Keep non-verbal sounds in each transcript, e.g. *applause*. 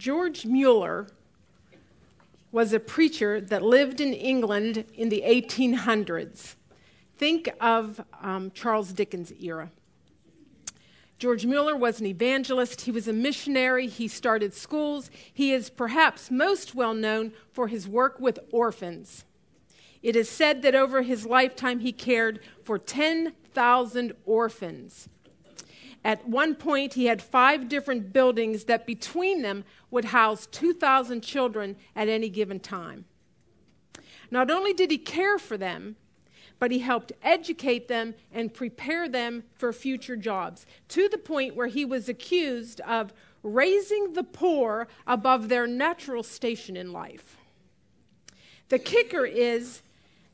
George Mueller was a preacher that lived in England in the 1800s. Think of um, Charles Dickens' era. George Mueller was an evangelist. He was a missionary. He started schools. He is perhaps most well known for his work with orphans. It is said that over his lifetime he cared for 10,000 orphans. At one point, he had five different buildings that between them would house 2,000 children at any given time. Not only did he care for them, but he helped educate them and prepare them for future jobs to the point where he was accused of raising the poor above their natural station in life. The kicker is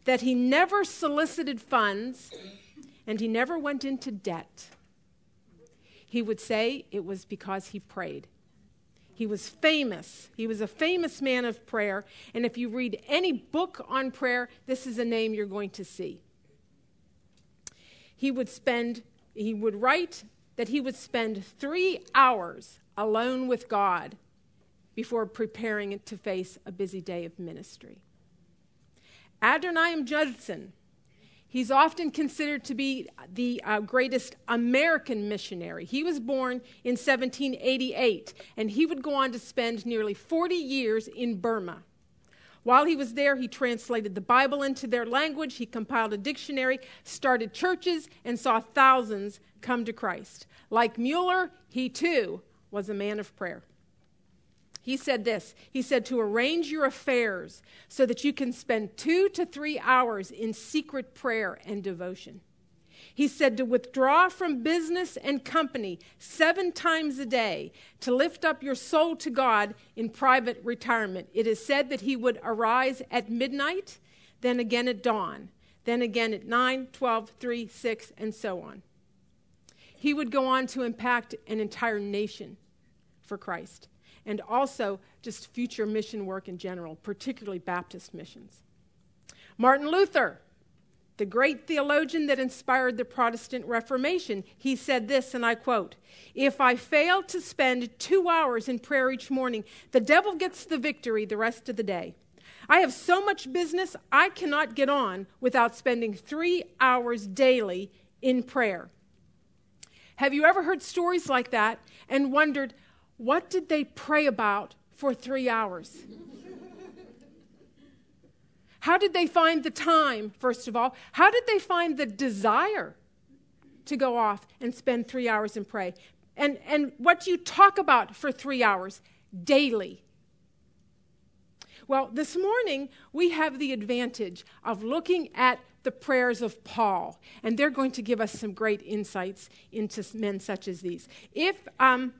that he never solicited funds and he never went into debt. He would say it was because he prayed. He was famous. He was a famous man of prayer. And if you read any book on prayer, this is a name you're going to see. He would spend, he would write that he would spend three hours alone with God before preparing to face a busy day of ministry. Adoniram Judson He's often considered to be the uh, greatest American missionary. He was born in 1788, and he would go on to spend nearly 40 years in Burma. While he was there, he translated the Bible into their language, he compiled a dictionary, started churches, and saw thousands come to Christ. Like Mueller, he too was a man of prayer. He said this He said, to arrange your affairs so that you can spend two to three hours in secret prayer and devotion. He said to withdraw from business and company seven times a day to lift up your soul to God in private retirement. It is said that he would arise at midnight, then again at dawn, then again at 9, 12, 3, 6, and so on. He would go on to impact an entire nation for Christ and also just future mission work in general, particularly Baptist missions. Martin Luther, the great theologian that inspired the Protestant Reformation, he said this, and I quote If I fail to spend two hours in prayer each morning, the devil gets the victory the rest of the day. I have so much business, I cannot get on without spending three hours daily in prayer. Have you ever heard stories like that and wondered, what did they pray about for three hours? How did they find the time, first of all? How did they find the desire to go off and spend three hours and pray? And, and what do you talk about for three hours daily? Well, this morning we have the advantage of looking at the prayers of Paul, and they're going to give us some great insights into men such as these. If um,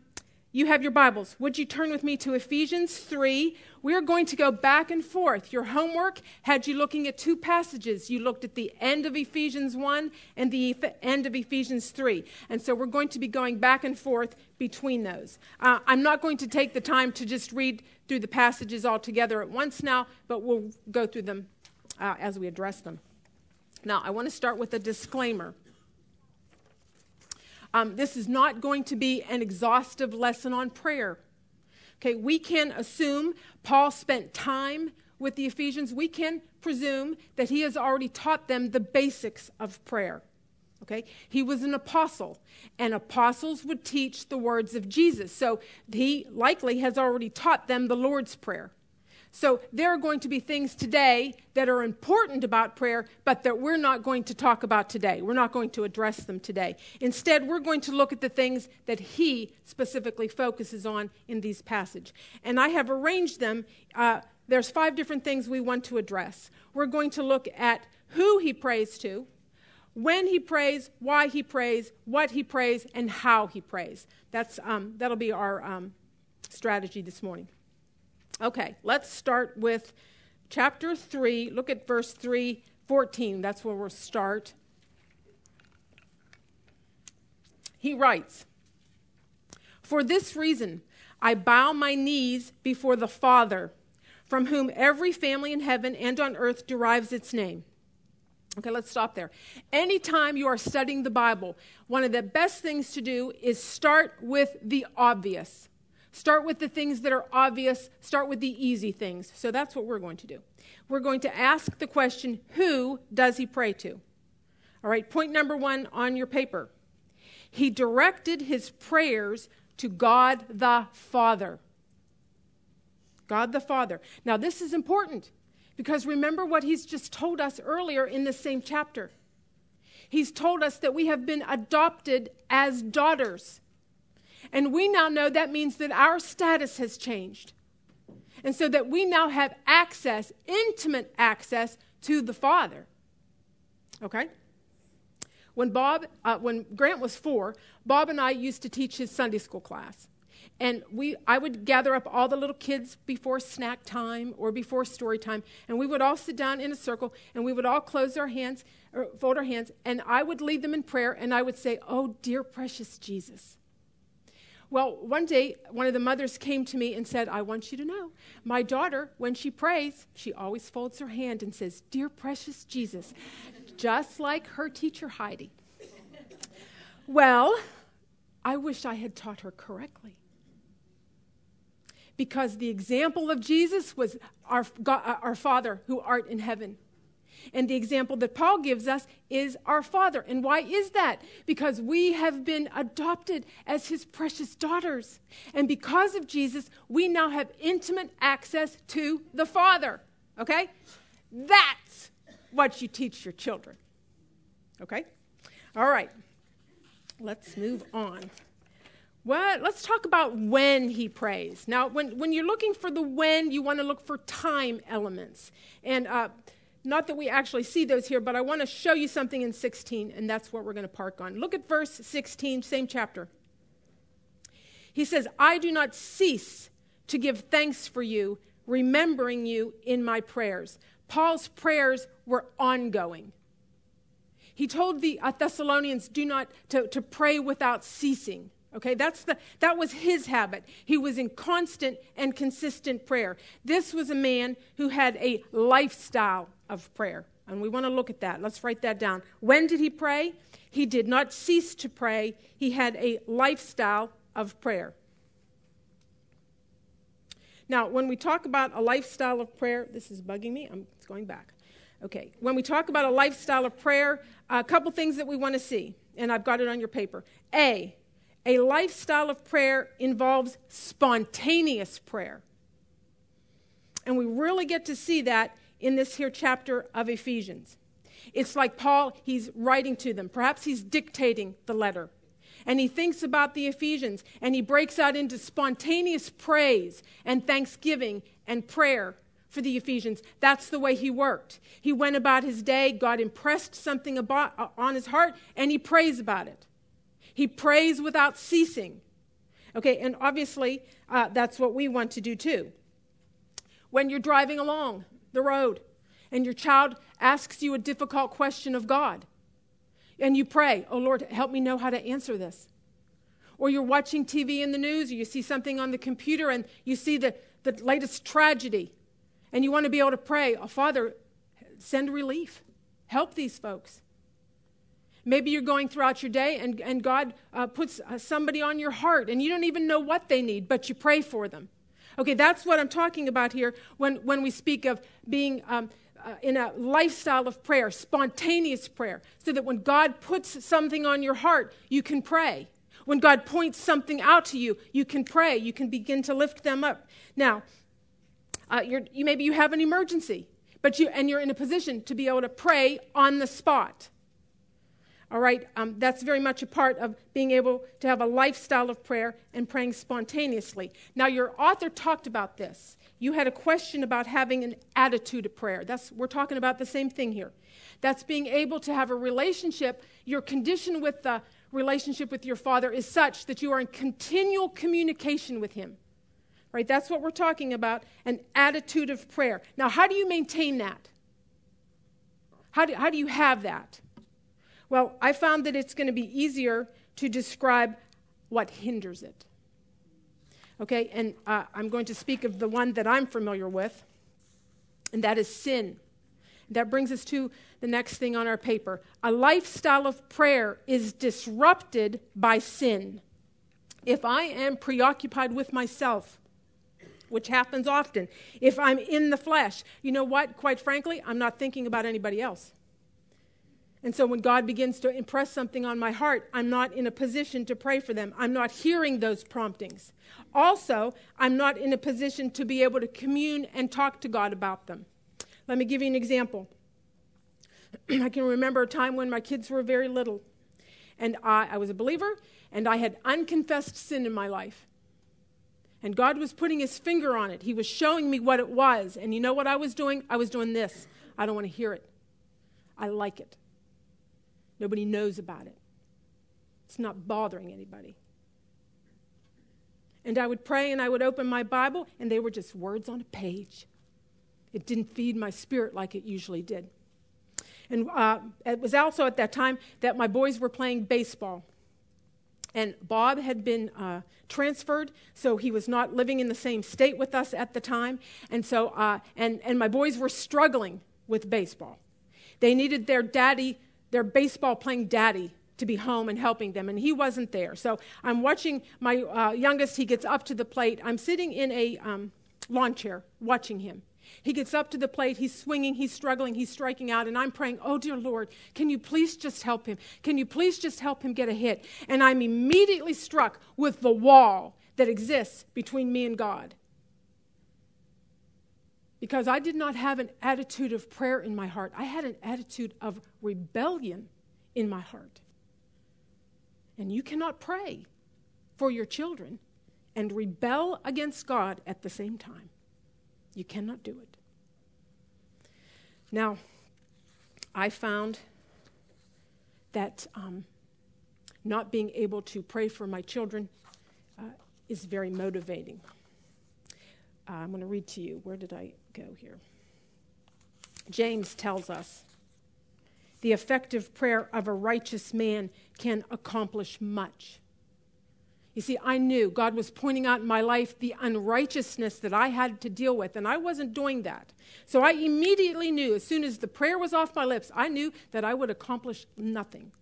you have your Bibles. Would you turn with me to Ephesians 3? We are going to go back and forth. Your homework had you looking at two passages. You looked at the end of Ephesians 1 and the end of Ephesians 3. And so we're going to be going back and forth between those. Uh, I'm not going to take the time to just read through the passages all together at once now, but we'll go through them uh, as we address them. Now, I want to start with a disclaimer. Um, this is not going to be an exhaustive lesson on prayer. Okay, we can assume Paul spent time with the Ephesians. We can presume that he has already taught them the basics of prayer. Okay, he was an apostle, and apostles would teach the words of Jesus. So he likely has already taught them the Lord's Prayer. So there are going to be things today that are important about prayer, but that we're not going to talk about today. We're not going to address them today. Instead, we're going to look at the things that he specifically focuses on in these passage. And I have arranged them. Uh, there's five different things we want to address. We're going to look at who he prays to, when he prays, why he prays, what he prays, and how he prays. That's, um, that'll be our um, strategy this morning. Okay, let's start with chapter 3. Look at verse 3 14. That's where we'll start. He writes, For this reason, I bow my knees before the Father, from whom every family in heaven and on earth derives its name. Okay, let's stop there. Anytime you are studying the Bible, one of the best things to do is start with the obvious. Start with the things that are obvious, start with the easy things. So that's what we're going to do. We're going to ask the question who does he pray to? All right, point number one on your paper. He directed his prayers to God the Father. God the Father. Now, this is important because remember what he's just told us earlier in the same chapter. He's told us that we have been adopted as daughters. And we now know that means that our status has changed. And so that we now have access, intimate access to the Father. Okay? When Bob, uh, when Grant was four, Bob and I used to teach his Sunday school class. And we, I would gather up all the little kids before snack time or before story time, and we would all sit down in a circle, and we would all close our hands, or fold our hands, and I would lead them in prayer, and I would say, "Oh, dear precious Jesus." Well, one day, one of the mothers came to me and said, I want you to know, my daughter, when she prays, she always folds her hand and says, Dear precious Jesus, just like her teacher Heidi. well, I wish I had taught her correctly because the example of Jesus was our, God, our Father who art in heaven. And the example that Paul gives us is our Father. And why is that? Because we have been adopted as his precious daughters. And because of Jesus, we now have intimate access to the Father. Okay? That's what you teach your children. Okay? All right. Let's move on. Well, let's talk about when he prays. Now, when, when you're looking for the when, you want to look for time elements. And uh, not that we actually see those here, but I want to show you something in 16, and that's what we're going to park on. Look at verse 16, same chapter. He says, I do not cease to give thanks for you, remembering you in my prayers. Paul's prayers were ongoing. He told the uh, Thessalonians do not to, to pray without ceasing. Okay, that's the, that was his habit. He was in constant and consistent prayer. This was a man who had a lifestyle of prayer. And we want to look at that. Let's write that down. When did he pray? He did not cease to pray, he had a lifestyle of prayer. Now, when we talk about a lifestyle of prayer, this is bugging me. I'm going back. Okay, when we talk about a lifestyle of prayer, a couple things that we want to see, and I've got it on your paper. A, a lifestyle of prayer involves spontaneous prayer. And we really get to see that in this here chapter of Ephesians. It's like Paul, he's writing to them. Perhaps he's dictating the letter. And he thinks about the Ephesians and he breaks out into spontaneous praise and thanksgiving and prayer for the Ephesians. That's the way he worked. He went about his day, God impressed something about, uh, on his heart, and he prays about it. He prays without ceasing. Okay, and obviously, uh, that's what we want to do too. When you're driving along the road and your child asks you a difficult question of God, and you pray, Oh Lord, help me know how to answer this. Or you're watching TV in the news, or you see something on the computer and you see the, the latest tragedy, and you want to be able to pray, Oh Father, send relief, help these folks. Maybe you're going throughout your day and, and God uh, puts uh, somebody on your heart and you don't even know what they need, but you pray for them. Okay, that's what I'm talking about here when, when we speak of being um, uh, in a lifestyle of prayer, spontaneous prayer, so that when God puts something on your heart, you can pray. When God points something out to you, you can pray. You can begin to lift them up. Now, uh, you maybe you have an emergency, but you and you're in a position to be able to pray on the spot. All right, um, that's very much a part of being able to have a lifestyle of prayer and praying spontaneously. Now, your author talked about this. You had a question about having an attitude of prayer. That's, we're talking about the same thing here. That's being able to have a relationship. Your condition with the relationship with your father is such that you are in continual communication with him. Right? That's what we're talking about an attitude of prayer. Now, how do you maintain that? How do, how do you have that? Well, I found that it's going to be easier to describe what hinders it. Okay, and uh, I'm going to speak of the one that I'm familiar with, and that is sin. That brings us to the next thing on our paper. A lifestyle of prayer is disrupted by sin. if I am preoccupied with myself, which happens often, if I'm in the flesh, you know what? Quite frankly, I'm not thinking about anybody else. And so when God begins to impress something on my heart, I'm not in a position to pray for them. I'm not hearing those promptings. Also, I'm not in a position to be able to commune and talk to God about them. Let me give you an example. *clears throat* I can remember a time when my kids were very little, and I, I was a believer, and I had unconfessed sin in my life. And God was putting his finger on it. He was showing me what it was. And you know what I was doing? I was doing this. I don't want to hear it. I like it. Nobody knows about it. It's not bothering anybody. And I would pray and I would open my Bible, and they were just words on a page. It didn't feed my spirit like it usually did. And uh, it was also at that time that my boys were playing baseball. And Bob had been uh, transferred, so he was not living in the same state with us at the time. And so, uh, and, and my boys were struggling with baseball. They needed their daddy their baseball playing daddy to be home and helping them, and he wasn't there. So I'm watching my uh, youngest, he gets up to the plate. I'm sitting in a um, lawn chair watching him. He gets up to the plate, he's swinging, he's struggling, he's striking out, and I'm praying, Oh, dear Lord, can you please just help him? Can you please just help him get a hit? And I'm immediately struck with the wall that exists between me and God because I did not have an attitude of prayer in my heart. I had an attitude of rebellion in my heart. And you cannot pray for your children and rebel against God at the same time. You cannot do it. Now, I found that um, not being able to pray for my children uh, is very motivating. Uh, I'm going to read to you. Where did I go here? James tells us the effective prayer of a righteous man can accomplish much. You see, I knew God was pointing out in my life the unrighteousness that I had to deal with, and I wasn't doing that. So I immediately knew, as soon as the prayer was off my lips, I knew that I would accomplish nothing.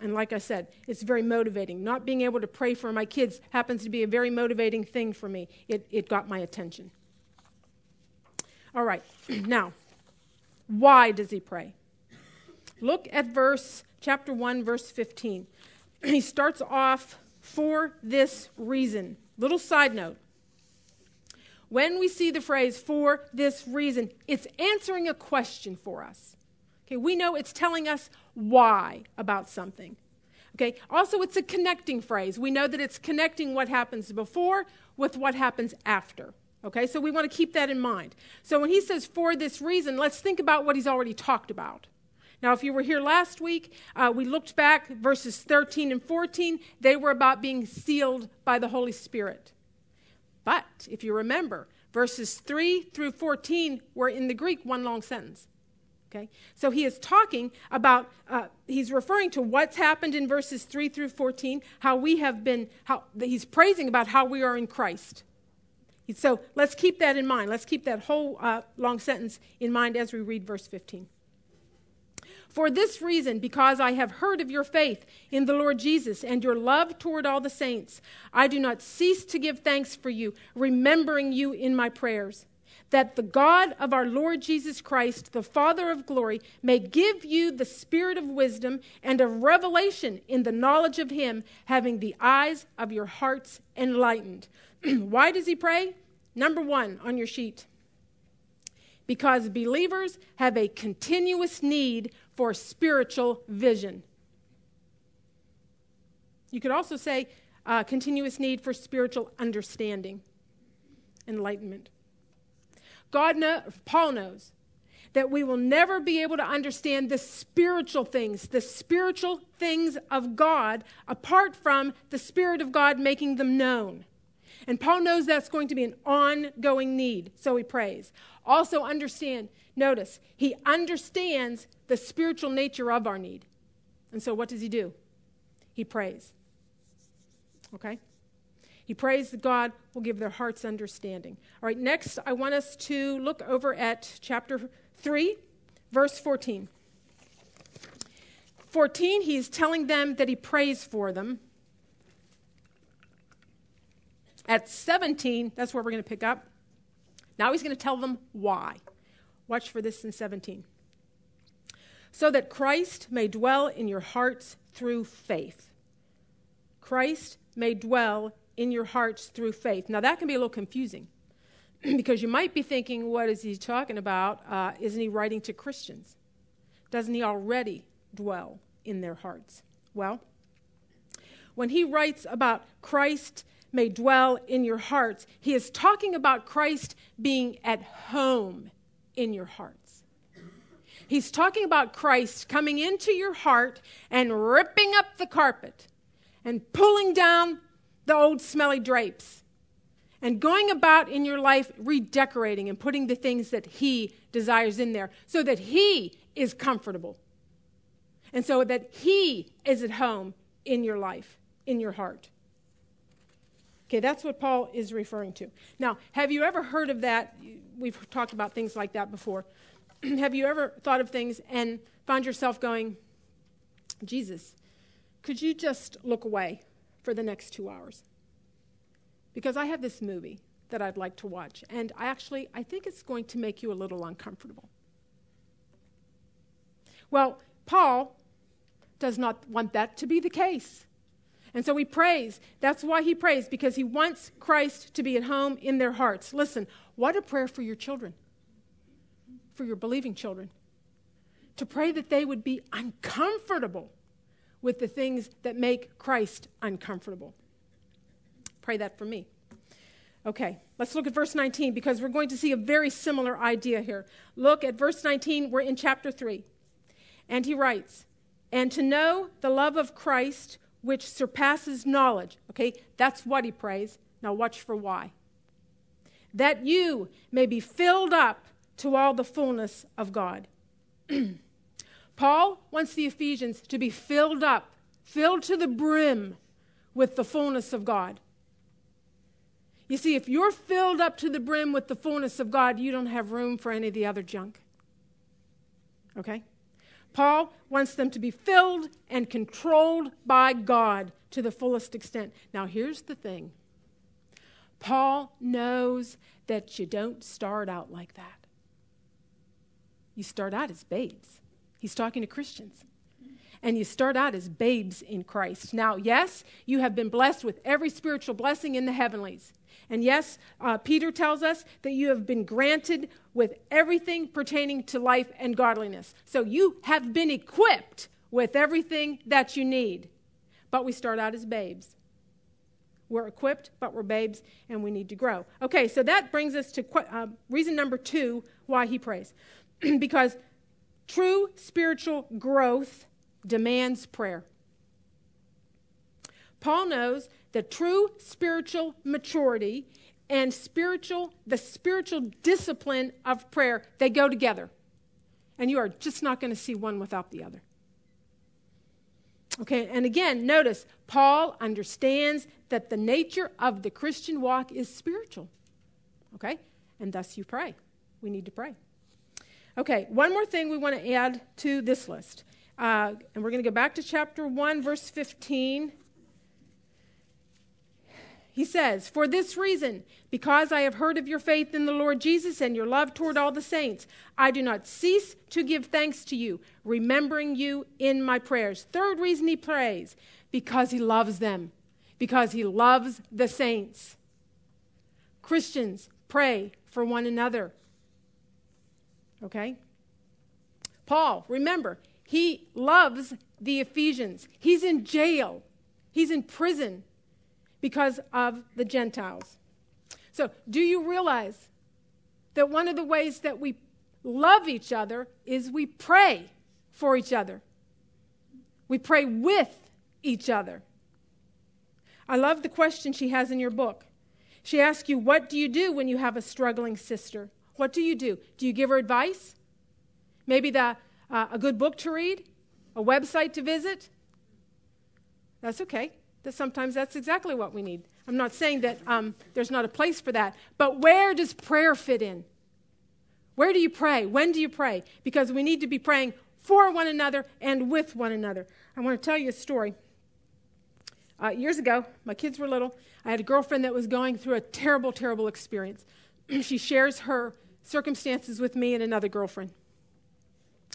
And like I said, it's very motivating. Not being able to pray for my kids happens to be a very motivating thing for me. It, it got my attention. All right, *clears throat* now, why does he pray? Look at verse, chapter 1, verse 15. *clears throat* He starts off for this reason. Little side note. When we see the phrase for this reason, it's answering a question for us. Okay, we know it's telling us why about something. Okay, also it's a connecting phrase. We know that it's connecting what happens before with what happens after. Okay, so we want to keep that in mind. So when he says for this reason, let's think about what he's already talked about. Now, if you were here last week, uh, we looked back, verses 13 and 14, they were about being sealed by the Holy Spirit. But if you remember, verses 3 through 14 were in the Greek one long sentence. Okay? So he is talking about, uh, he's referring to what's happened in verses 3 through 14, how we have been, how he's praising about how we are in Christ. So let's keep that in mind. Let's keep that whole uh, long sentence in mind as we read verse 15. For this reason, because I have heard of your faith in the Lord Jesus and your love toward all the saints, I do not cease to give thanks for you, remembering you in my prayers that the God of our Lord Jesus Christ, the Father of glory, may give you the spirit of wisdom and of revelation in the knowledge of Him, having the eyes of your hearts enlightened. *clears throat* Why does he pray? Number one on your sheet. Because believers have a continuous need for spiritual vision. You could also say uh, continuous need for spiritual understanding, enlightenment. God know, Paul knows that we will never be able to understand the spiritual things, the spiritual things of God, apart from the Spirit of God making them known. And Paul knows that's going to be an ongoing need, so he prays. Also, understand, notice, he understands the spiritual nature of our need. And so, what does he do? He prays. Okay? He prays that God will give their hearts understanding. All right, next, I want us to look over at chapter 3, verse 14. 14, he's telling them that he prays for them. At 17, that's where we're going to pick up. Now he's going to tell them why. Watch for this in 17. So that Christ may dwell in your hearts through faith. Christ may dwell in your hearts through faith. Now, that can be a little confusing *clears throat* because you might be thinking, what is he talking about? Uh, isn't he writing to Christians? Doesn't he already dwell in their hearts? Well, when he writes about Christ may dwell in your hearts, he is talking about Christ being at home in your hearts. He's talking about Christ coming into your heart and ripping up the carpet and pulling down the old smelly drapes and going about in your life redecorating and putting the things that He desires in there so that He is comfortable and so that He is at home in your life, in your heart. Okay, that's what Paul is referring to. Now, have you ever heard of that? We've talked about things like that before. *clears throat* have you ever thought of things and found yourself going, Jesus, could you just look away for the next two hours? Because I have this movie that I'd like to watch, and I actually I think it's going to make you a little uncomfortable. Well, Paul does not want that to be the case. And so he prays. That's why he prays, because he wants Christ to be at home in their hearts. Listen, what a prayer for your children, for your believing children. To pray that they would be uncomfortable with the things that make Christ uncomfortable. Pray that for me. Okay, let's look at verse 19 because we're going to see a very similar idea here. Look at verse 19, we're in chapter 3. And he writes, And to know the love of Christ which surpasses knowledge. Okay, that's what he prays. Now watch for why. That you may be filled up to all the fullness of God. *clears throat* Paul wants the Ephesians to be filled up, filled to the brim with the fullness of God. You see, if you're filled up to the brim with the fullness of God, you don't have room for any of the other junk. Okay? Paul wants them to be filled and controlled by God to the fullest extent. Now, here's the thing Paul knows that you don't start out like that. You start out as babes. He's talking to Christians. And you start out as babes in Christ. Now, yes, you have been blessed with every spiritual blessing in the heavenlies. And yes, uh, Peter tells us that you have been granted with everything pertaining to life and godliness. So you have been equipped with everything that you need. But we start out as babes. We're equipped, but we're babes, and we need to grow. Okay, so that brings us to uh, reason number two why he prays. *clears throat* because true spiritual growth demands prayer. Paul knows that true spiritual maturity and spiritual the spiritual discipline of prayer they go together. And you are just not going to see one without the other. Okay, and again, notice Paul understands that the nature of the Christian walk is spiritual. Okay? And thus you pray. We need to pray. Okay, one more thing we want to add to this list. Uh, and we're going to go back to chapter 1, verse 15. He says, For this reason, because I have heard of your faith in the Lord Jesus and your love toward all the saints, I do not cease to give thanks to you, remembering you in my prayers. Third reason he prays, because he loves them, because he loves the saints. Christians, pray for one another. Okay? Paul, remember, he loves the Ephesians. He's in jail, he's in prison because of the Gentiles. So, do you realize that one of the ways that we love each other is we pray for each other? We pray with each other. I love the question she has in your book. She asks you, What do you do when you have a struggling sister? What do you do? Do you give her advice? Maybe the, uh, a good book to read? A website to visit? That's okay that sometimes that's exactly what we need. I'm not saying that um, there's not a place for that, but where does prayer fit in? Where do you pray? When do you pray? Because we need to be praying for one another and with one another. I want to tell you a story. uh, years ago, my kids were little. I had a girlfriend that was going through a terrible, terrible experience. *clears throat* she shares her circumstances with me and another girlfriend.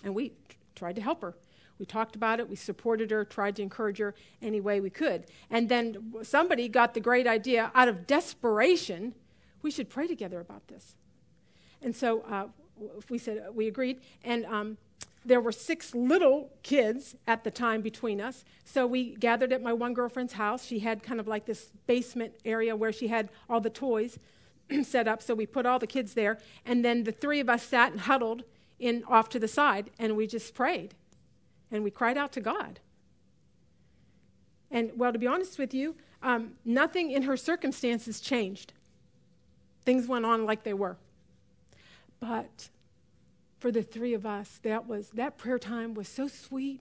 And we tried to help her. We talked about it, we supported her, tried to encourage her any way we could. And then somebody got the great idea out of desperation, we should pray together about this. And so uh, we said, we agreed. And um, there were six little kids at the time between us. So we gathered at my one girlfriend's house. She had kind of like this basement area where she had all the toys *clears throat* set up. So we put all the kids there. And then the three of us sat and huddled in off to the side and we just prayed. And we cried out to God. And well, to be honest with you, um, nothing in her circumstances changed. Things went on like they were. But for the three of us, that was that prayer time was so sweet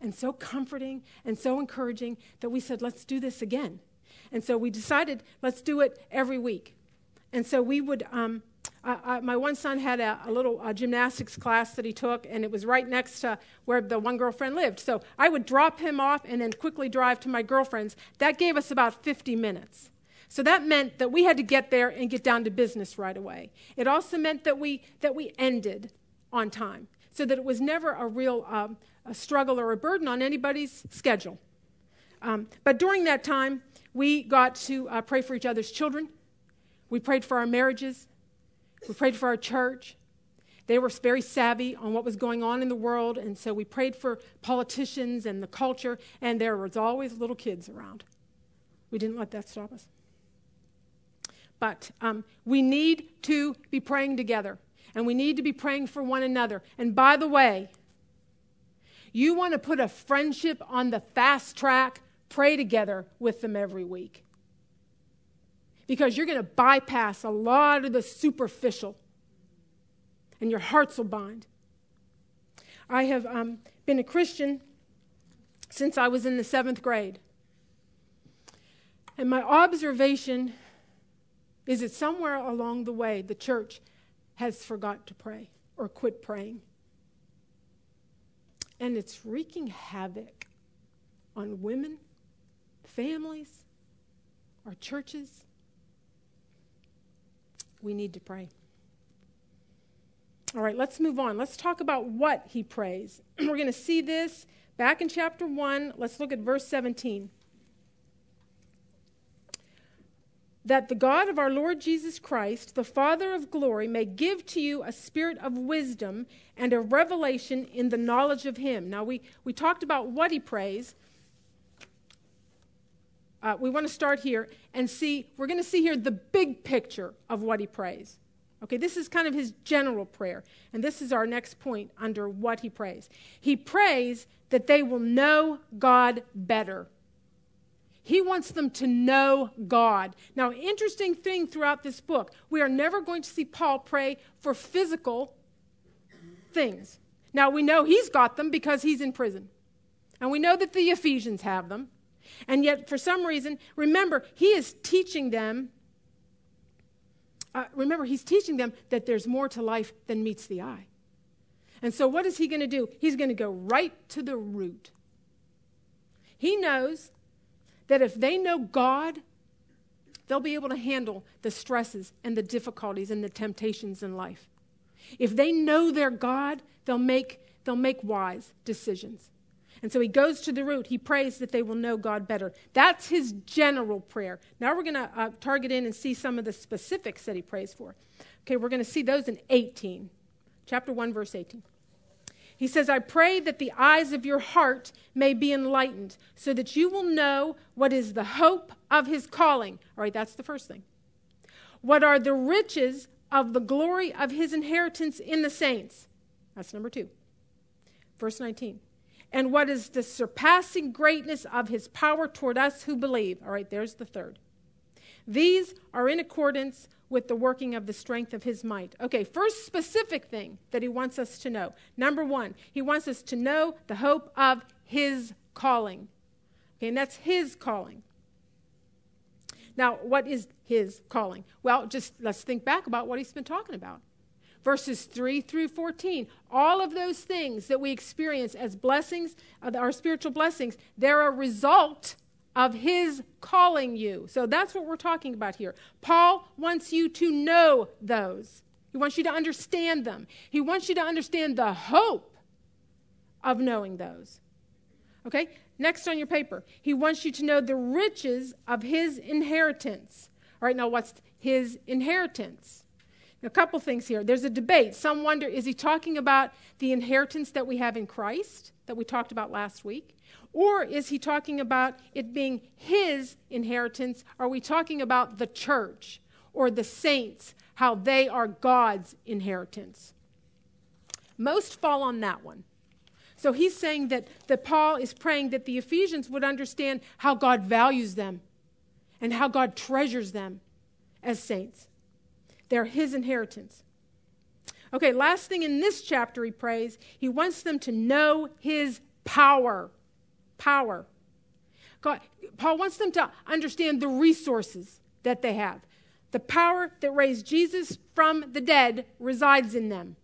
and so comforting and so encouraging that we said, let's do this again. And so we decided, let's do it every week. And so we would, um, I, I, my one son had a, a little uh, gymnastics class that he took, and it was right next to where the one girlfriend lived. So I would drop him off and then quickly drive to my girlfriend's. That gave us about 50 minutes. So that meant that we had to get there and get down to business right away. It also meant that we, that we ended on time so that it was never a real um, a struggle or a burden on anybody's schedule. Um, but during that time, we got to uh, pray for each other's children. We prayed for our marriages. We prayed for our church. They were very savvy on what was going on in the world, and so we prayed for politicians and the culture, and there was always little kids around. We didn't let that stop us. But um, we need to be praying together and we need to be praying for one another. And by the way, you want to put a friendship on the fast track, pray together with them every week. Because you're going to bypass a lot of the superficial, and your hearts will bind. I have um, been a Christian since I was in the seventh grade. And my observation is that somewhere along the way, the church has forgot to pray or quit praying. And it's wreaking havoc on women, families, our churches. We need to pray. All right, let's move on. Let's talk about what he prays. *clears throat* We're going to see this back in chapter 1. Let's look at verse 17. that the God of our Lord Jesus Christ, the Father of glory, may give to you a spirit of wisdom and a revelation in the knowledge of Him. Now, we, we talked about what He prays. Uh, we want to start here and see, we're going to see here the big picture of what He prays. Okay, this is kind of His general prayer. And this is our next point under what He prays. He prays that they will know God better he wants them to know God. Now, interesting thing throughout this book, we are never going to see Paul pray for physical things. Now, we know he's got them because he's in prison. And we know that the Ephesians have them. And yet, for some reason, remember, he is teaching them. Uh, remember, he's teaching them that there's more to life than meets the eye. And so, what is he going to do? He's going to go right to the root. He knows that if they know God, they'll be able to handle the stresses and the difficulties and the temptations in life. If they know their God, they'll make, they'll make wise decisions. And so he goes to the root. He prays that they will know God better. That's his general prayer. Now we're going to uh, target in and see some of the specifics that he prays for. Okay, we're going to see those in 18. Chapter 1, verse 18. He says, I pray that the eyes of your heart may be enlightened, so that you will know what is the hope of his calling. All right, that's the first thing. What are the riches of the glory of his inheritance in the saints? That's number two. Verse 19. And what is the surpassing greatness of his power toward us who believe? All right, there's the third. These are in accordance with the working of the strength of his might. Okay, first specific thing that he wants us to know. Number one, he wants us to know the hope of his calling. Okay, and that's his calling. Now, what is his calling? Well, just let's think back about what he's been talking about. Verses 3 through 14. All of those things that we experience as blessings, uh, our spiritual blessings, they're a result of his calling you. So that's what we're talking about here. Paul wants you to know those, he wants you to understand them. He wants you to understand the hope of knowing those. Okay? Next on your paper, he wants you to know the riches of his inheritance. All right, now what's his inheritance? A couple things here. There's a debate. Some wonder is he talking about the inheritance that we have in Christ that we talked about last week? Or is he talking about it being his inheritance? Are we talking about the church or the saints, how they are God's inheritance? Most fall on that one. So he's saying that, that Paul is praying that the Ephesians would understand how God values them and how God treasures them as saints. They're his inheritance. Okay, last thing in this chapter he prays, he wants them to know his power. Power. God, Paul wants them to understand the resources that they have. The power that raised Jesus from the dead resides in them.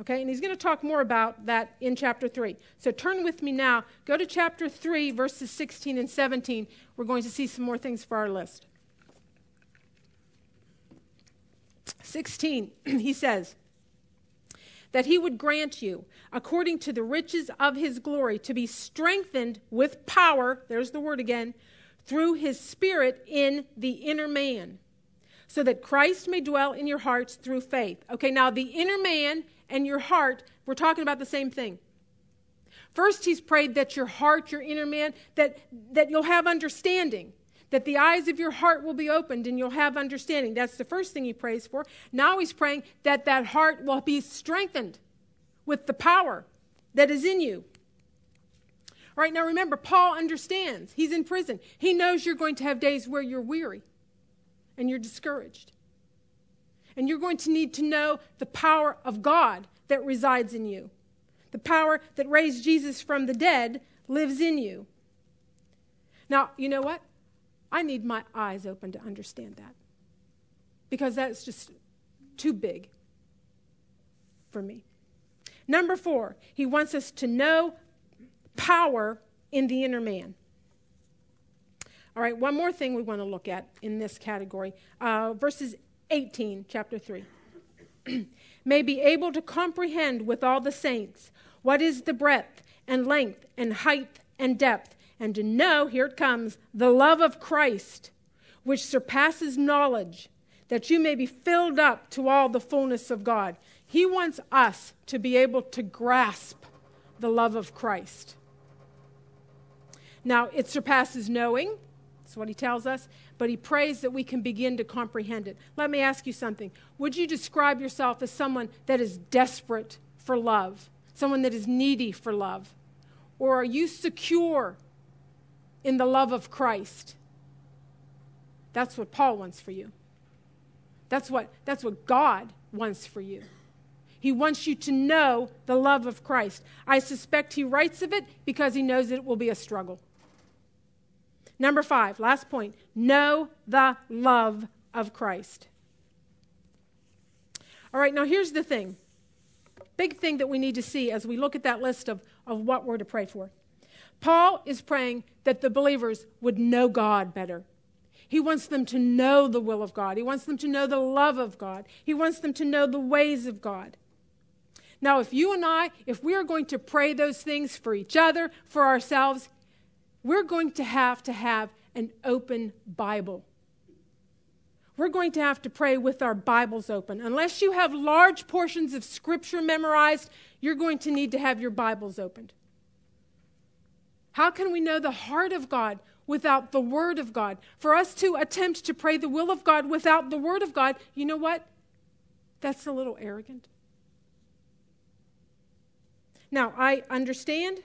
Okay, and he's going to talk more about that in chapter 3. So turn with me now. Go to chapter 3, verses 16 and 17. We're going to see some more things for our list. 16, *clears throat* he says, that he would grant you, according to the riches of his glory, to be strengthened with power, there's the word again, through his spirit in the inner man, so that Christ may dwell in your hearts through faith. Okay, now the inner man and your heart, we're talking about the same thing. First, he's prayed that your heart, your inner man, that, that you'll have understanding, that the eyes of your heart will be opened and you'll have understanding. That's the first thing he prays for. Now he's praying that that heart will be strengthened with the power that is in you. All right, now remember, Paul understands. He's in prison. He knows you're going to have days where you're weary and you're discouraged. And you're going to need to know the power of God that resides in you. The power that raised Jesus from the dead lives in you. Now, you know what? I need my eyes open to understand that. Because that's just too big for me. Number four, he wants us to know power in the inner man. All right, one more thing we want to look at in this category uh, verses 18, chapter 3. *clears throat* May be able to comprehend with all the saints what is the breadth and length and height and depth, and to know, here it comes, the love of Christ, which surpasses knowledge, that you may be filled up to all the fullness of God. He wants us to be able to grasp the love of Christ. Now, it surpasses knowing, that's what he tells us, but he prays that we can begin to comprehend it. Let me ask you something. Would you describe yourself as someone that is desperate for love, someone that is needy for love? Or are you secure in the love of Christ? That's what Paul wants for you. That's what, that's what God wants for you. He wants you to know the love of Christ. I suspect he writes of it because he knows it will be a struggle. Number five, last point know the love of Christ. All right, now here's the thing big thing that we need to see as we look at that list of, of what we're to pray for. Paul is praying that the believers would know God better. He wants them to know the will of God. He wants them to know the love of God. He wants them to know the ways of God. Now, if you and I, if we are going to pray those things for each other, for ourselves, we're going to have to have an open Bible. We're going to have to pray with our Bibles open. Unless you have large portions of Scripture memorized, you're going to need to have your Bibles opened. How can we know the heart of God without the Word of God? For us to attempt to pray the will of God without the Word of God, you know what? That's a little arrogant. Now, I understand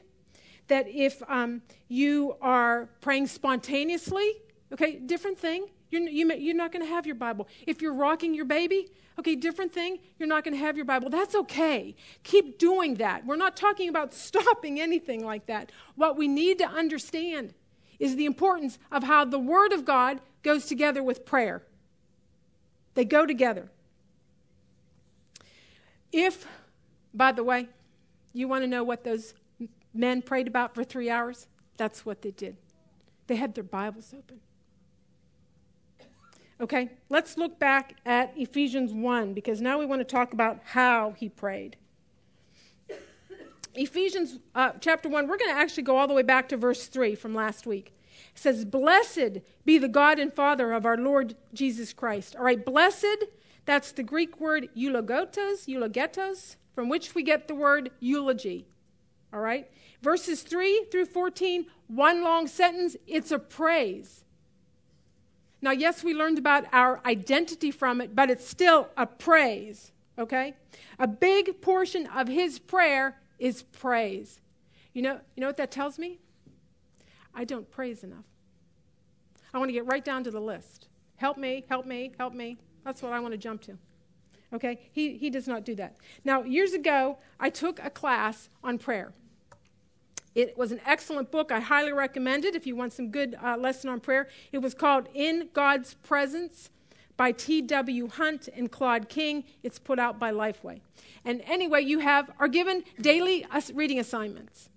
that if um, you are praying spontaneously, okay, different thing. You're, you, you're not going to have your Bible. If you're rocking your baby, okay, different thing. You're not going to have your Bible. That's okay. Keep doing that. We're not talking about *laughs* stopping anything like that. What we need to understand is the importance of how the Word of God goes together with prayer. They go together. If, by the way, you want to know what those men prayed about for three hours? That's what they did. They had their Bibles open. Okay, let's look back at Ephesians 1 because now we want to talk about how he prayed. Ephesians uh, chapter 1, we're going to actually go all the way back to verse 3 from last week. It says, Blessed be the God and Father of our Lord Jesus Christ. All right, blessed, that's the Greek word eulogotos, eulogetos, from which we get the word eulogy. All right? Verses 3 through 14, one long sentence, it's a praise. Now, yes, we learned about our identity from it, but it's still a praise, okay? A big portion of his prayer is praise. You know, you know what that tells me? I don't praise enough. I want to get right down to the list. Help me, help me, help me. That's what I want to jump to. Okay? He, he does not do that. Now, years ago, I took a class on prayer. It was an excellent book. I highly recommend it if you want some good uh, lesson on prayer. It was called In God's Presence by T.W. Hunt and Claude King. It's put out by Lifeway. And anyway, you have are given daily reading assignments.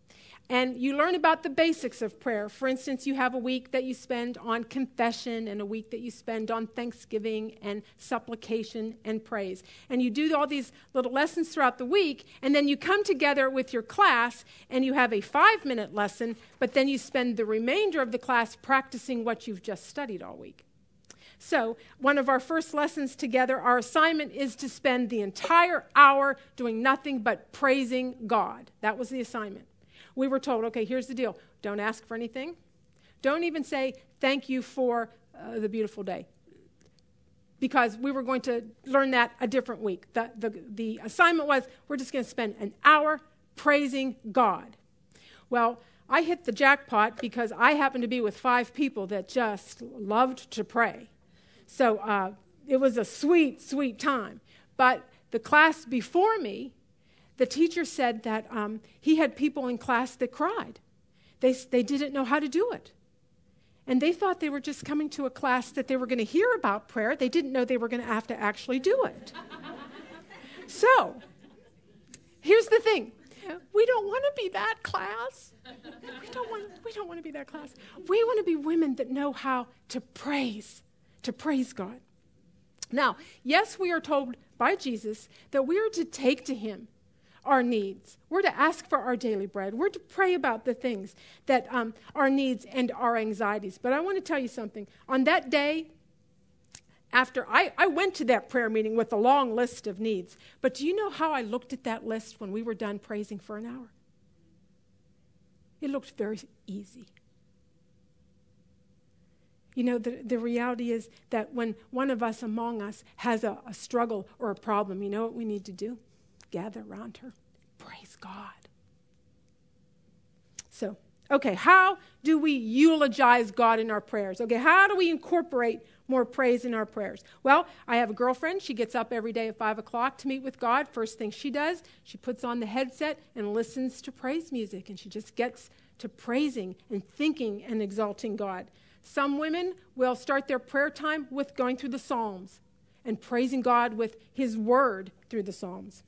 And you learn about the basics of prayer. For instance, you have a week that you spend on confession, and a week that you spend on thanksgiving and supplication and praise. And you do all these little lessons throughout the week, and then you come together with your class and you have a five minute lesson, but then you spend the remainder of the class practicing what you've just studied all week. So, one of our first lessons together, our assignment is to spend the entire hour doing nothing but praising God. That was the assignment we were told, okay, here's the deal don't ask for anything. Don't even say thank you for uh, the beautiful day. Because we were going to learn that a different week. The, the, the assignment was we're just going to spend an hour praising God. Well, I hit the jackpot because I happened to be with five people that just loved to pray. So uh, it was a sweet, sweet time. But the class before me, the teacher said that um, he had people in class that cried. They, they didn't know how to do it. And they thought they were just coming to a class that they were going to hear about prayer. They didn't know they were going to have to actually do it. *laughs* so, here's the thing we don't want to be that class. We don't, want, we don't want to be that class. We want to be women that know how to praise, to praise God. Now, yes, we are told by Jesus that we are to take to him our needs. We're to ask for our daily bread. We're to pray about the things that um, our needs and our anxieties. But I want to tell you something. On that day, after I, I went to that prayer meeting with a long list of needs, but do you know how I looked at that list when we were done praising for an hour? It looked very easy. You know, the, the reality is that when one of us among us has a, a struggle or a problem, you know what we need to do? Gather around her. Praise God. So, okay, how do we eulogize God in our prayers? Okay, how do we incorporate more praise in our prayers? Well, I have a girlfriend. She gets up every day at 5 o'clock to meet with God. First thing she does, she puts on the headset and listens to praise music, and she just gets to praising and thinking and exalting God. Some women will start their prayer time with going through the Psalms and praising God with His Word through the Psalms.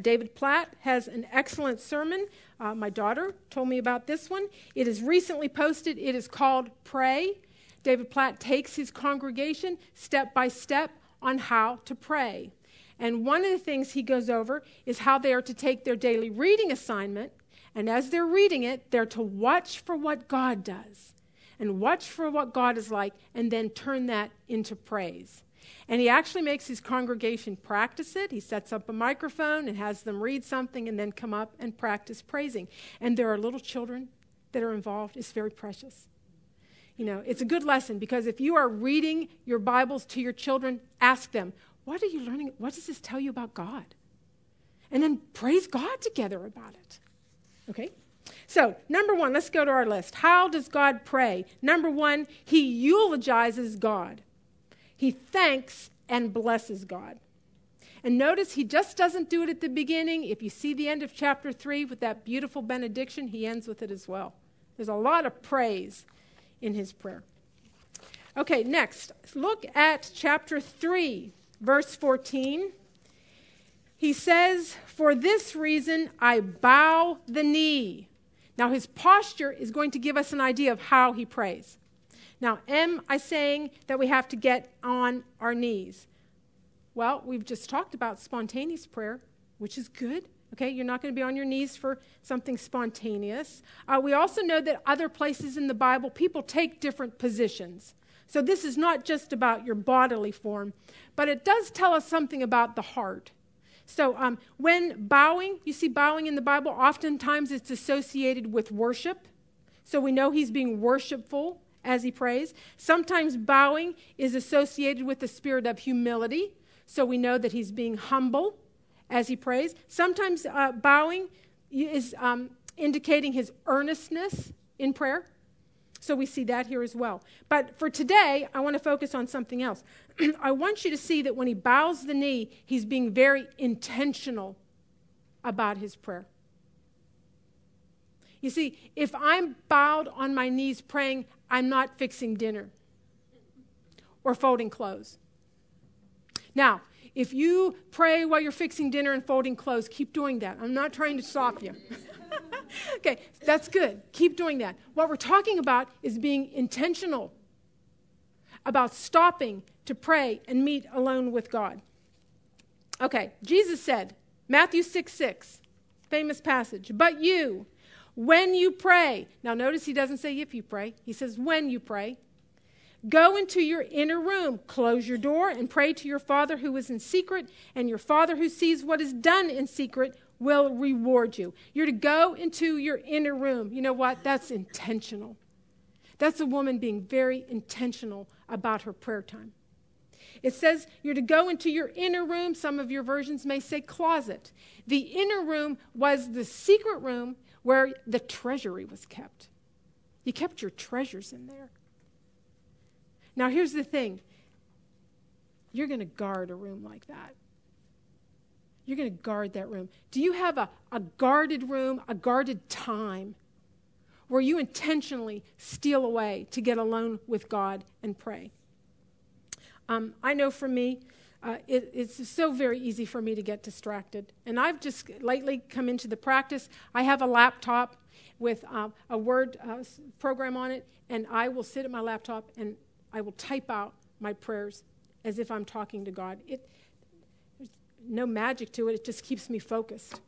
David Platt has an excellent sermon. Uh, my daughter told me about this one. It is recently posted. It is called Pray. David Platt takes his congregation step by step on how to pray. And one of the things he goes over is how they are to take their daily reading assignment, and as they're reading it, they're to watch for what God does and watch for what God is like, and then turn that into praise. And he actually makes his congregation practice it. He sets up a microphone and has them read something and then come up and practice praising. And there are little children that are involved. It's very precious. You know, it's a good lesson because if you are reading your Bibles to your children, ask them, What are you learning? What does this tell you about God? And then praise God together about it. Okay? So, number one, let's go to our list. How does God pray? Number one, he eulogizes God. He thanks and blesses God. And notice he just doesn't do it at the beginning. If you see the end of chapter 3 with that beautiful benediction, he ends with it as well. There's a lot of praise in his prayer. Okay, next, look at chapter 3, verse 14. He says, For this reason I bow the knee. Now, his posture is going to give us an idea of how he prays. Now, am I saying that we have to get on our knees? Well, we've just talked about spontaneous prayer, which is good. Okay, you're not going to be on your knees for something spontaneous. Uh, we also know that other places in the Bible, people take different positions. So this is not just about your bodily form, but it does tell us something about the heart. So um, when bowing, you see bowing in the Bible, oftentimes it's associated with worship. So we know he's being worshipful as he prays. Sometimes bowing is associated with the spirit of humility. So we know that he's being humble as he prays. Sometimes uh, bowing is um, indicating his earnestness in prayer. So we see that here as well. But for today, I want to focus on something else. *clears throat* I want you to see that when he bows the knee, he's being very intentional about his prayer. You see, if I'm bowed on my knees praying, I'm not fixing dinner or folding clothes. Now, if you pray while you're fixing dinner and folding clothes, keep doing that. I'm not trying to stop you. *laughs* okay, that's good. Keep doing that. What we're talking about is being intentional about stopping to pray and meet alone with God. Okay, Jesus said, Matthew 6 6, famous passage, but you, when you pray, now notice he doesn't say if you pray, he says when you pray, Go into your inner room, close your door, and pray to your Father who is in secret, and your Father who sees what is done in secret will reward you. You're to go into your inner room. You know what? That's intentional. That's a woman being very intentional about her prayer time. It says you're to go into your inner room. Some of your versions may say closet. The inner room was the secret room where the treasury was kept. You kept your treasures in there. Now, here's the thing you're going to guard a room like that. You're going to guard that room. Do you have a, a guarded room, a guarded time where you intentionally steal away to get alone with God and pray? Um, I know for me, uh, it, it's so very easy for me to get distracted. And I've just lately come into the practice. I have a laptop with uh, a Word uh, program on it, and I will sit at my laptop and I will type out my prayers as if I'm talking to God. It, there's no magic to it, it just keeps me focused.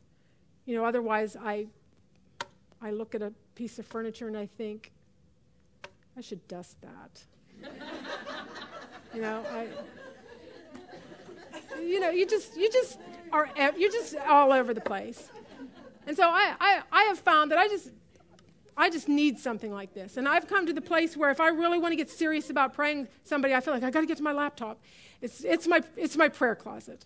You know, otherwise, I, I look at a piece of furniture and I think, I should dust that. *laughs* you know, I, you know, you just, you just are, you're just all over the place. And so I, I, I have found that I just, I just need something like this. And I've come to the place where if I really want to get serious about praying somebody, I feel like I got to get to my laptop. It's, it's, my, it's my prayer closet.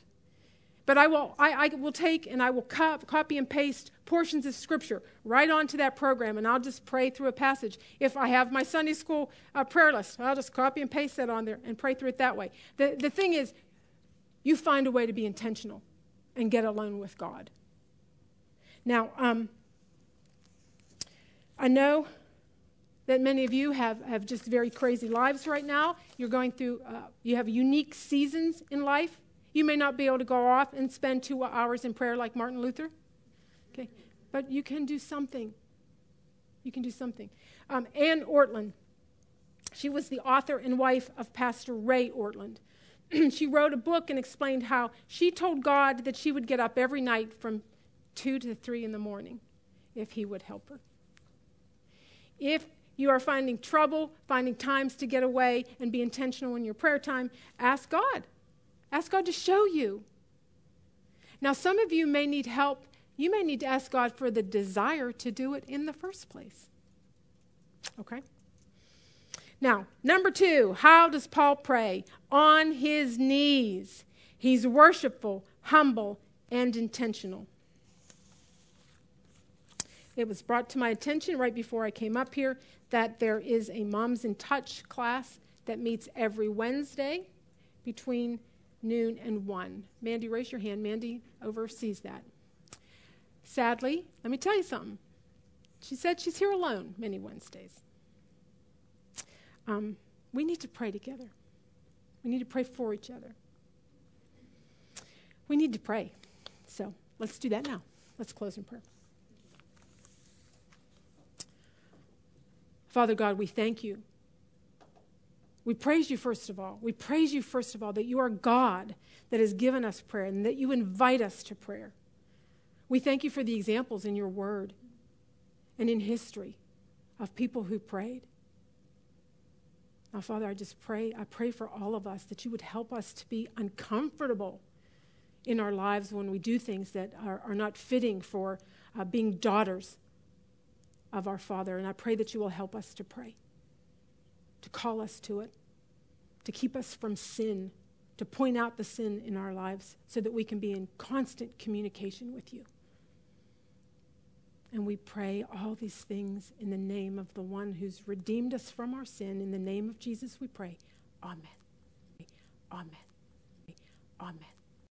But I will, I, I will take and I will cop, copy and paste portions of Scripture right onto that program, and I'll just pray through a passage. If I have my Sunday school uh, prayer list, I'll just copy and paste that on there and pray through it that way. The, the thing is, you find a way to be intentional and get alone with God. Now, um, I know that many of you have, have just very crazy lives right now. You're going through, uh, you have unique seasons in life. You may not be able to go off and spend two hours in prayer like Martin Luther. Okay, but you can do something. You can do something. Um, Anne Ortlund, she was the author and wife of Pastor Ray Ortlund. *clears throat* she wrote a book and explained how she told God that she would get up every night from 2 to 3 in the morning if he would help her. If you are finding trouble, finding times to get away and be intentional in your prayer time, ask God. Ask God to show you. Now, some of you may need help. You may need to ask God for the desire to do it in the first place. Okay? Now, number two, how does Paul pray? On his knees. He's worshipful, humble, and intentional. It was brought to my attention right before I came up here that there is a Moms in Touch class that meets every Wednesday between noon and 1. Mandy, raise your hand. Mandy oversees that. Sadly, let me tell you something. She said she's here alone many Wednesdays. Um, we need to pray together. We need to pray for each other. We need to pray. So let's do that now. Let's close in prayer. Father God, we thank you. We praise you, first of all. We praise you, first of all, that you are God that has given us prayer and that you invite us to prayer. We thank you for the examples in your word and in history of people who prayed. Now, Father, I just pray, I pray for all of us that you would help us to be uncomfortable in our lives when we do things that are, are not fitting for uh, being daughters of our Father. And I pray that you will help us to pray, to call us to it, to keep us from sin, to point out the sin in our lives so that we can be in constant communication with you. And we pray all these things in the name of the one who's redeemed us from our sin. In the name of Jesus, we pray. Amen. Amen. Amen.